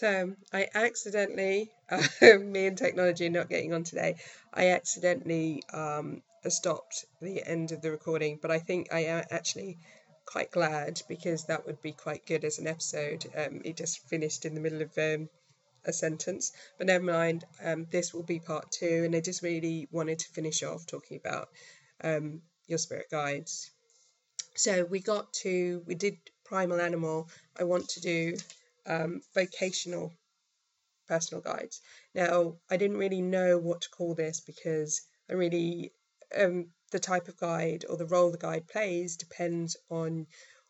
So I accidentally, uh, me and technology not getting on today, I accidentally um, stopped the end of the recording, but I think I am actually quite glad because that would be quite good as an episode. Um, it just finished in the middle of um, a sentence, but never mind. Um, this will be part two, and I just really wanted to finish off talking about um, your spirit guides. So we got to, we did primal animal. I want to do um, vocational personal guides. Now, I didn't really know what to call this because I really, um, the type of guide or the role the guide plays depends on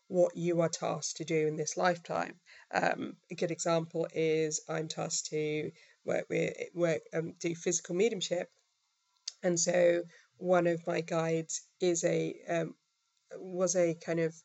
what you are tasked to do in this lifetime. Um, a good example is I'm tasked to work with work um, do physical mediumship, and so one of my guides is a um, was a kind of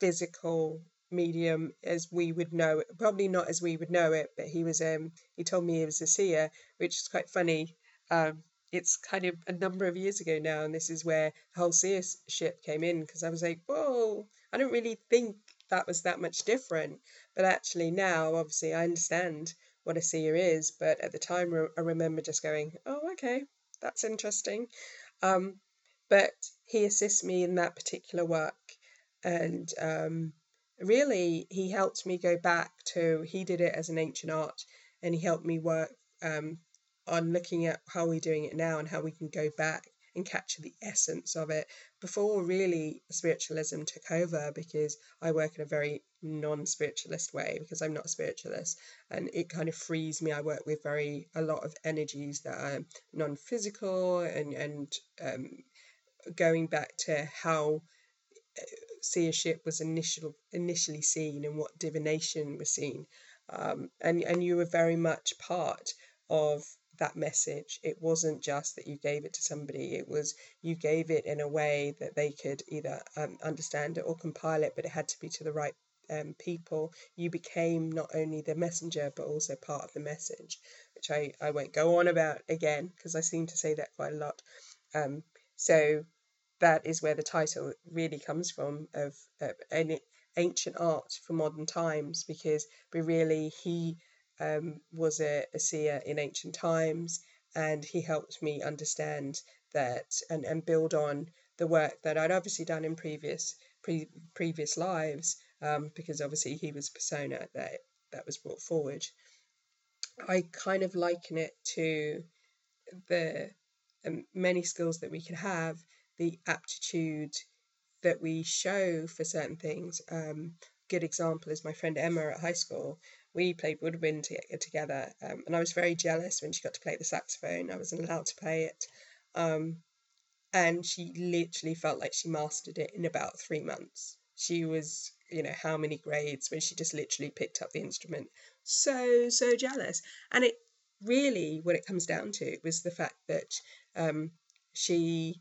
physical medium as we would know it probably not as we would know it but he was um he told me he was a seer which is quite funny. Um it's kind of a number of years ago now and this is where the whole seership came in because i was like whoa i don't really think that was that much different. But actually now obviously i understand what a seer is but at the time i remember just going oh okay that's interesting. Um but he assists me in that particular work and um really he helped me go back to he did it as an ancient art and he helped me work um, on looking at how we're doing it now and how we can go back and capture the essence of it before really spiritualism took over because I work in a very non spiritualist way because I'm not a spiritualist and it kind of frees me. I work with very a lot of energies that are non physical and, and um, going back to how seership was initial, initially seen and what divination was seen. Um, and, and you were very much part of that message. It wasn't just that you gave it to somebody, it was you gave it in a way that they could either um, understand it or compile it, but it had to be to the right um, people. You became not only the messenger, but also part of the message, which I, I won't go on about again because I seem to say that quite a lot. Um, so that is where the title really comes from of uh, an ancient art for modern times because we really he um, was a, a seer in ancient times and he helped me understand that and, and build on the work that I'd obviously done in previous pre, previous lives um, because obviously he was persona that that was brought forward. I kind of liken it to the um, many skills that we can have the aptitude that we show for certain things. Um, good example is my friend Emma at high school. We played woodwind to- together, um, and I was very jealous when she got to play the saxophone. I wasn't allowed to play it, um, and she literally felt like she mastered it in about three months. She was, you know, how many grades when she just literally picked up the instrument. So so jealous, and it really what it comes down to was the fact that um, she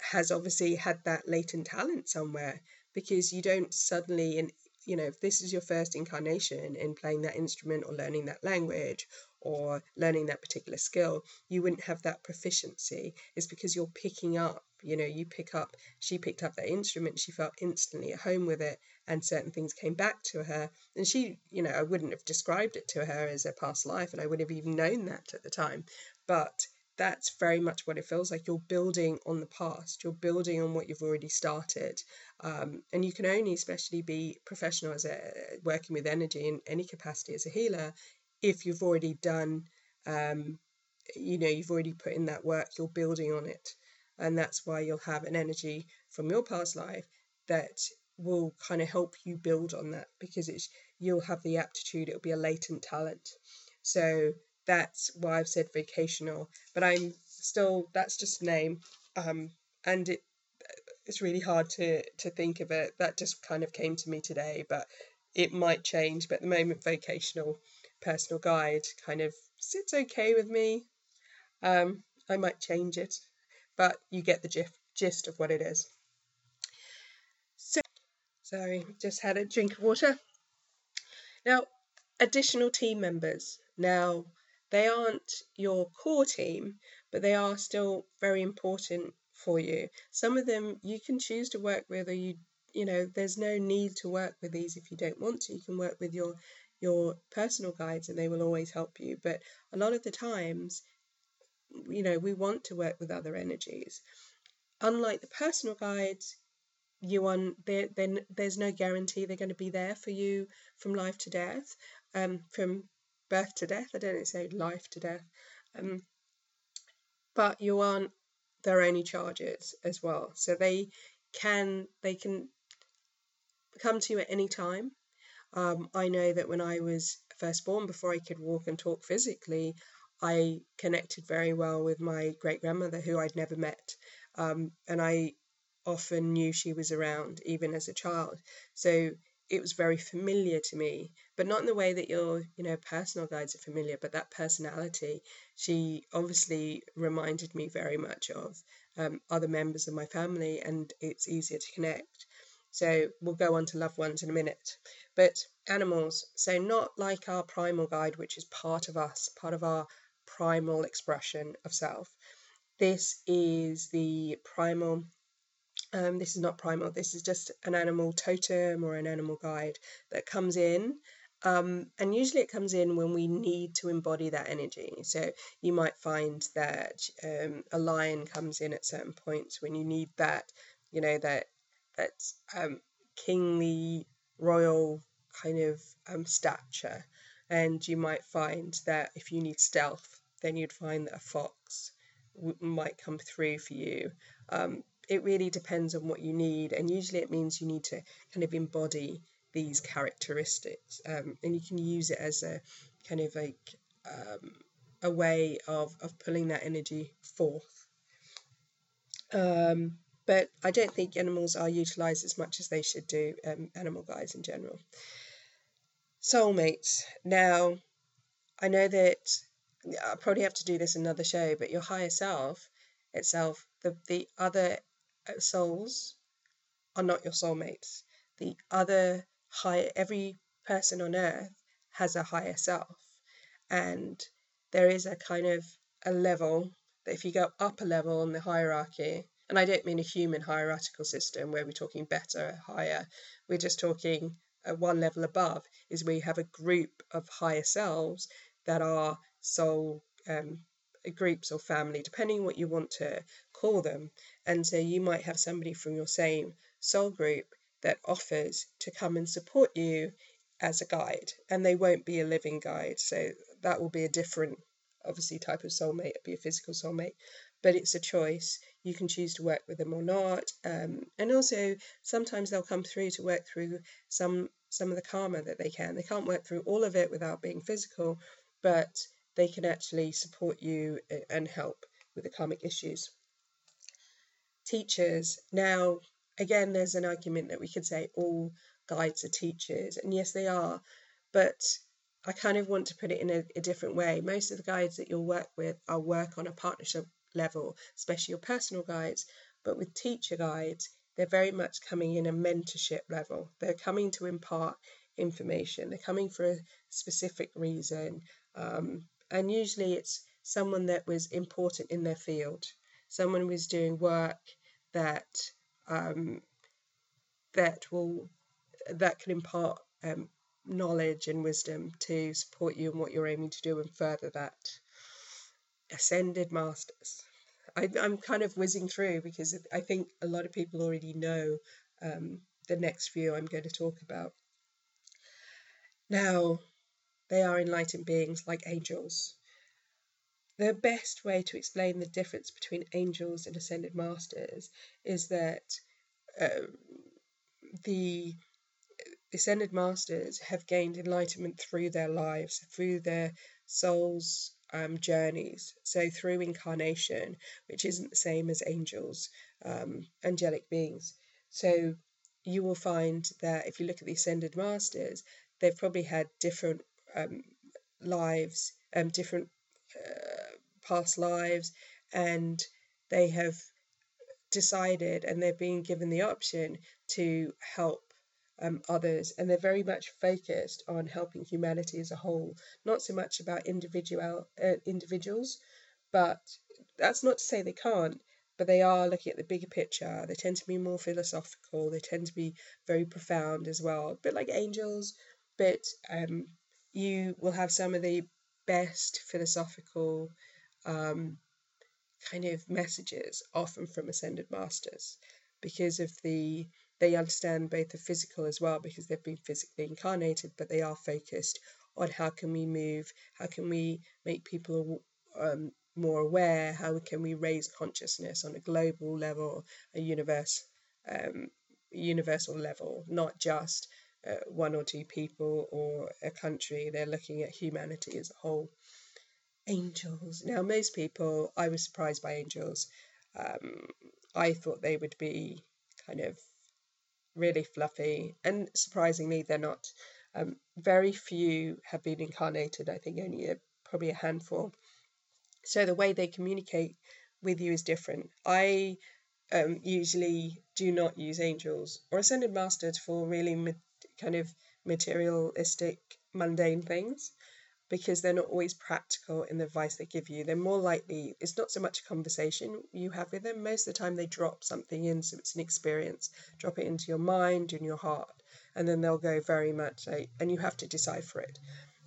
has obviously had that latent talent somewhere because you don't suddenly and you know if this is your first incarnation in playing that instrument or learning that language or learning that particular skill you wouldn't have that proficiency. It's because you're picking up you know you pick up she picked up that instrument she felt instantly at home with it and certain things came back to her. And she you know i wouldn't have described it to her as a past life and i wouldn't have even known that at the time. But that's very much what it feels like. You're building on the past, you're building on what you've already started. Um, and you can only, especially, be professional as a working with energy in any capacity as a healer if you've already done, um, you know, you've already put in that work, you're building on it. And that's why you'll have an energy from your past life that will kind of help you build on that because it's you'll have the aptitude, it'll be a latent talent. So that's why I've said vocational. But I'm still that's just a name, um, and it it's really hard to to think of it. That just kind of came to me today, but it might change. But at the moment, vocational personal guide kind of sits okay with me. Um, I might change it, but you get the gist gist of what it is. So, sorry, just had a drink of water. Now, additional team members. Now, they aren't your core team, but they are still very important for you. Some of them you can choose to work with, or you you know there's no need to work with these if you don't want to. You can work with your your personal guides and they will always help you. But a lot of the times, you know, we want to work with other energies. Unlike the personal guides, you on there then there's no guarantee they're going to be there for you from life to death, um, from birth to death. I don't say life to death, um, but you aren't their only charges as well. So they can they can come to you at any time. Um, I know that when I was first born, before I could walk and talk physically, I connected very well with my great grandmother, who I'd never met, um, and I often knew she was around even as a child. So it was very familiar to me, but not in the way that your, you know, personal guides are familiar, but that personality, she obviously reminded me very much of um, other members of my family, and it's easier to connect. So we'll go on to loved ones in a minute. But animals, so not like our primal guide, which is part of us, part of our primal expression of self. This is the primal um, this is not primal, this is just an animal totem or an animal guide that comes in. Um, and usually it comes in when we need to embody that energy. So you might find that um, a lion comes in at certain points when you need that, you know, that that um, kingly, royal kind of um, stature. And you might find that if you need stealth, then you'd find that a fox might come through for you. Um, it really depends on what you need, and usually it means you need to kind of embody these characteristics, um, and you can use it as a kind of like um, a way of, of pulling that energy forth. Um, but I don't think animals are utilized as much as they should do, um, animal guides in general. Soulmates. Now, I know that I probably have to do this another show, but your higher self itself, the, the other souls are not your soulmates. The other higher, every person on earth has a higher self. And there is a kind of a level that if you go up a level in the hierarchy, and I don't mean a human hierarchical system where we're talking better, higher, we're just talking uh, one level above, is you have a group of higher selves that are soul um, groups or family, depending what you want to call them. And so you might have somebody from your same soul group that offers to come and support you as a guide, and they won't be a living guide. So that will be a different, obviously, type of soulmate, it'll be a physical soulmate, but it's a choice. You can choose to work with them or not. Um, and also, sometimes they'll come through to work through some some of the karma that they can. They can't work through all of it without being physical, but they can actually support you and help with the karmic issues. Teachers. Now, again, there's an argument that we could say all guides are teachers, and yes, they are, but I kind of want to put it in a, a different way. Most of the guides that you'll work with are work on a partnership level, especially your personal guides, but with teacher guides, they're very much coming in a mentorship level. They're coming to impart information, they're coming for a specific reason. Um, and usually it's someone that was important in their field. Someone who was doing work that um, that will that can impart um, knowledge and wisdom to support you in what you're aiming to do and further that. Ascended Masters. I, am kind of whizzing through because I think a lot of people already know um, the next few I'm going to talk about. Now, they are enlightened beings like angels. The best way to explain the difference between angels and ascended masters is that uh, the ascended masters have gained enlightenment through their lives, through their souls' um, journeys. So, through incarnation, which isn't the same as angels, um, angelic beings. So, you will find that if you look at the ascended masters, they've probably had different um, lives, um, different uh, past lives, and they have decided and they're being given the option to help um, others, and they're very much focused on helping humanity as a whole, not so much about individual uh, individuals, but that's not to say they can't. But they are looking at the bigger picture. They tend to be more philosophical. They tend to be very profound as well, a bit like angels, but um, you will have some of the best philosophical um, kind of messages, often from ascended masters, because of the they understand both the physical as well because they've been physically incarnated, but they are focused on how can we move, how can we make people um, more aware, how can we raise consciousness on a global level, a universe, um, universal level, not just uh, one or two people or a country. They're looking at humanity as a whole. Angels. Now, most people, I was surprised by angels. Um, I thought they would be kind of really fluffy, and surprisingly, they're not. Um, very few have been incarnated. I think only a, probably a handful. So the way they communicate with you is different. I um, usually do not use angels or ascended masters for really kind of materialistic, mundane things because they're not always practical in the advice they give you. They're more likely, it's not so much a conversation you have with them. Most of the time, they drop something in, so it's an experience. Drop it into your mind and your heart, and then they'll go very much, like, and you have to decipher it.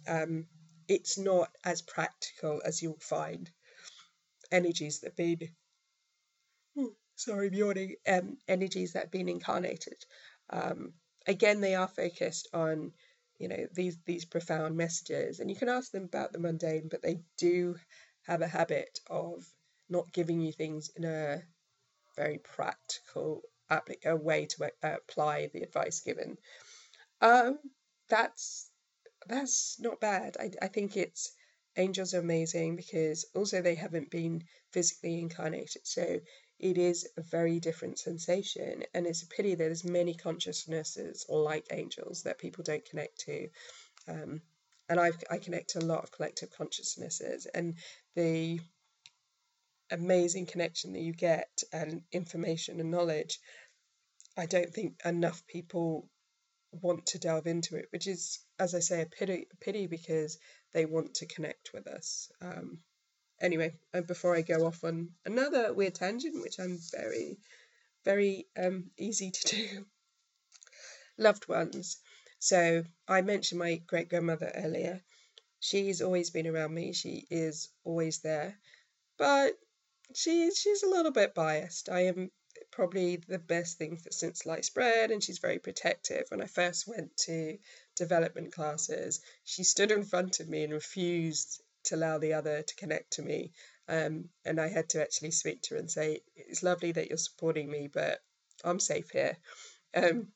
Um, it's not as practical as you'll find energies that have been, hmm, sorry, I'm yawning, um, energies that have been incarnated. Um, again, they are focused on you know these these profound messages and you can ask them about the mundane but they do have a habit of not giving you things in a very practical a way to uh, apply the advice given. Um that's that's not bad. I, I think it's angels are amazing because also they haven't been physically incarnated. So it is a very different sensation. And it's a pity that there's many consciousnesses like angels that people don't connect to. Um, and I've, I connect to a lot of collective consciousnesses and the amazing connection that you get and information and knowledge. I don't think enough people want to delve into it, which is, as I say, a pity, a pity because they want to connect with us. Um, anyway, uh, before I go off on another weird tangent, which I'm very, very um, easy to do, loved ones. So I mentioned my great grandmother earlier. She's always been around me. She is always there, but she she's a little bit biased. I am probably the best thing that since sliced bread, and she's very protective. When I first went to development classes, she stood in front of me and refused to allow the other to connect to me. Um, and I had to actually speak to her and say, It's lovely that you're supporting me, but I'm safe here. Um,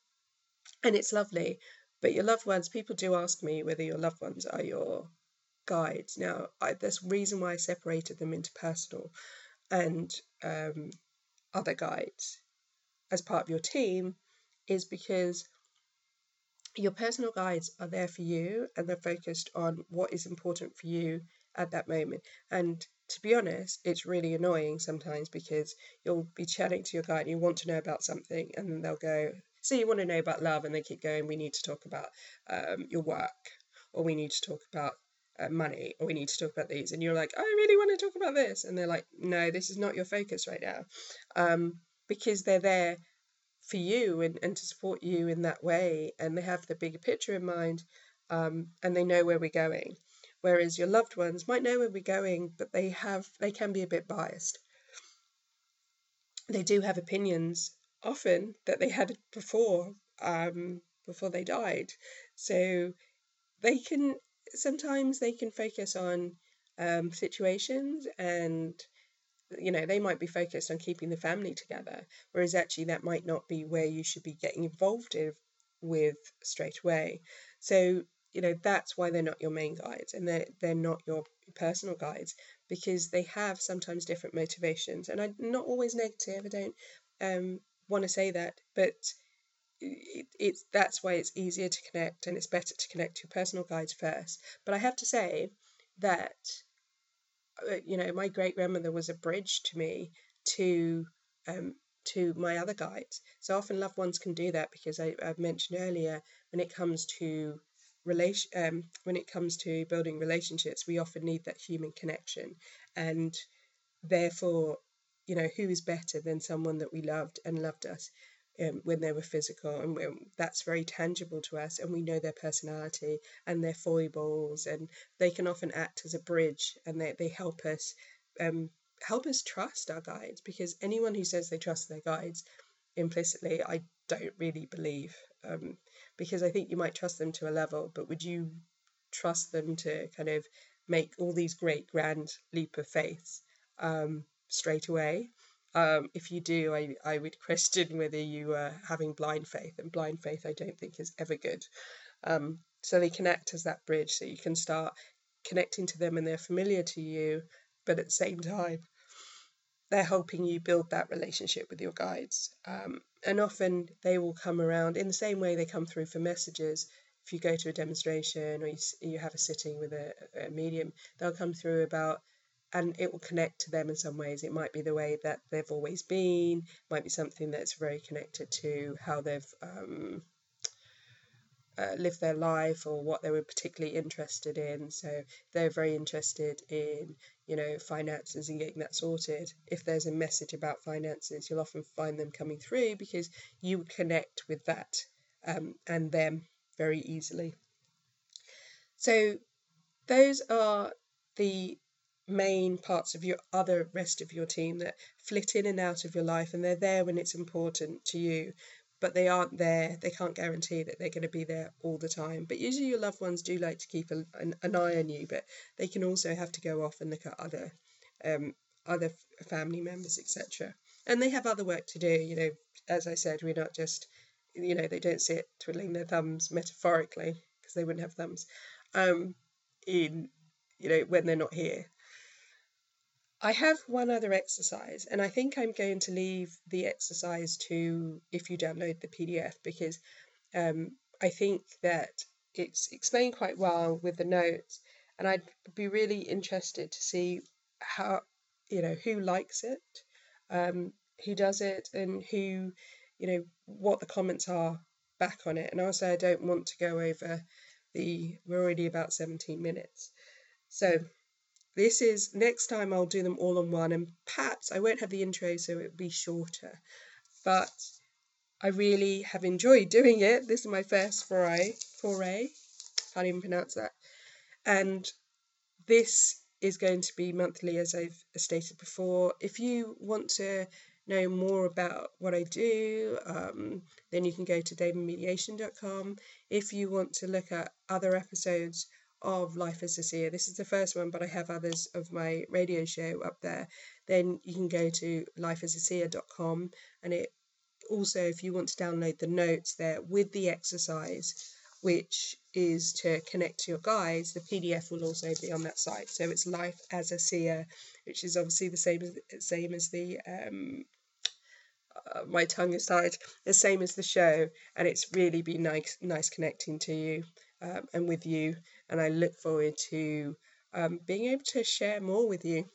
and it's lovely. But your loved ones, people do ask me whether your loved ones are your guides. Now, I, there's reason why I separated them into personal and um, other guides as part of your team is because your personal guides are there for you and they're focused on what is important for you at that moment. And to be honest, it's really annoying sometimes because you'll be chatting to your guide and you want to know about something, and they'll go, So you want to know about love, and they keep going, We need to talk about um, your work, or we need to talk about uh, money, or we need to talk about these. And you're like, I really want to talk about this. And they're like, No, this is not your focus right now. Um, because they're there for you and, and to support you in that way, and they have the bigger picture in mind, um, and they know where we're going whereas your loved ones might know where we're going, but they have they can be a bit biased. They do have opinions often that they had before um, before they died, so they can sometimes they can focus on um, situations and you know they might be focused on keeping the family together whereas actually that might not be where you should be getting involved with straight away so you know that's why they're not your main guides and they're, they're not your personal guides because they have sometimes different motivations. And i'm not always negative i don't um, want to say that but it, it's that's why it's easier to connect and it's better to connect to your personal guides first. But i have to say that uh, you know my great grandmother was a bridge to me to um, to my other guides. So often loved ones can do that because I, i've mentioned earlier when it comes to relation um, when it comes to building relationships we often need that human connection and therefore you know who is better than someone that we loved and loved us um, when they were physical, and that's very tangible to us, and we know their personality and their foibles, and they can often act as a bridge, and they, they help us um, help us trust our guides because anyone who says they trust their guides implicitly, I don't really believe. Um, because I think you might trust them to a level, but would you trust them to kind of make all these great grand leap of faith um, straight away? Um, if you do, I, I would question whether you are having blind faith, and blind faith I don't think is ever good. Um, so they connect as that bridge, so you can start connecting to them and they're familiar to you, but at the same time, they're helping you build that relationship with your guides. Um, and often they will come around in the same way they come through for messages. If you go to a demonstration or you, you have a sitting with a, a medium, they'll come through about and it will connect to them in some ways. It might be the way that they've always been, might be something that's very connected to how they've um, uh, live their life or what they were particularly interested in. So they're very interested in, you know, finances and getting that sorted. If there's a message about finances, you'll often find them coming through because you connect with that um, and them very easily. So those are the main parts of your other rest of your team that flit in and out of your life and they're there when it's important to you but they aren't there. They can't guarantee that they're going to be there all the time. But usually, your loved ones do like to keep a, an, an, eye on you, but they can also have to go off and look at other um, other family members, etc. And they have other work to do. You know, as I said, we're not just you know they don't sit twiddling their thumbs metaphorically because they wouldn't have thumbs um, in you know when they're not here I have one other exercise, and I think I'm going to leave the exercise to if you download the PDF because um, I think that it's explained quite well with the notes, and I'd be really interested to see how you know who likes it, um, who does it, and who you know what the comments are back on it. And also, I don't want to go over the we're already about 17 minutes, so this is next time I'll do them all on one, and perhaps I won't have the intro, so it'll be shorter. But I really have enjoyed doing it. This is my first foray, foray, can't even pronounce that. And this is going to be monthly, as I've stated before. If you want to know more about what I do, um, then you can go to damonmediation.com. If you want to look at other episodes of Life as a Seer, this is the first one, but I have others of my radio show up there, then you can go to lifeasaseer.com and it also, if you want to download the notes there with the exercise, which is to connect to your guides, the PDF will also be on that site. So it's Life as a Seer, which is obviously the same as same as the um, uh, my tongue is tied, the same as the show, and it's really been nice nice connecting to you um, and with you and I look forward to um, being able to share more with you.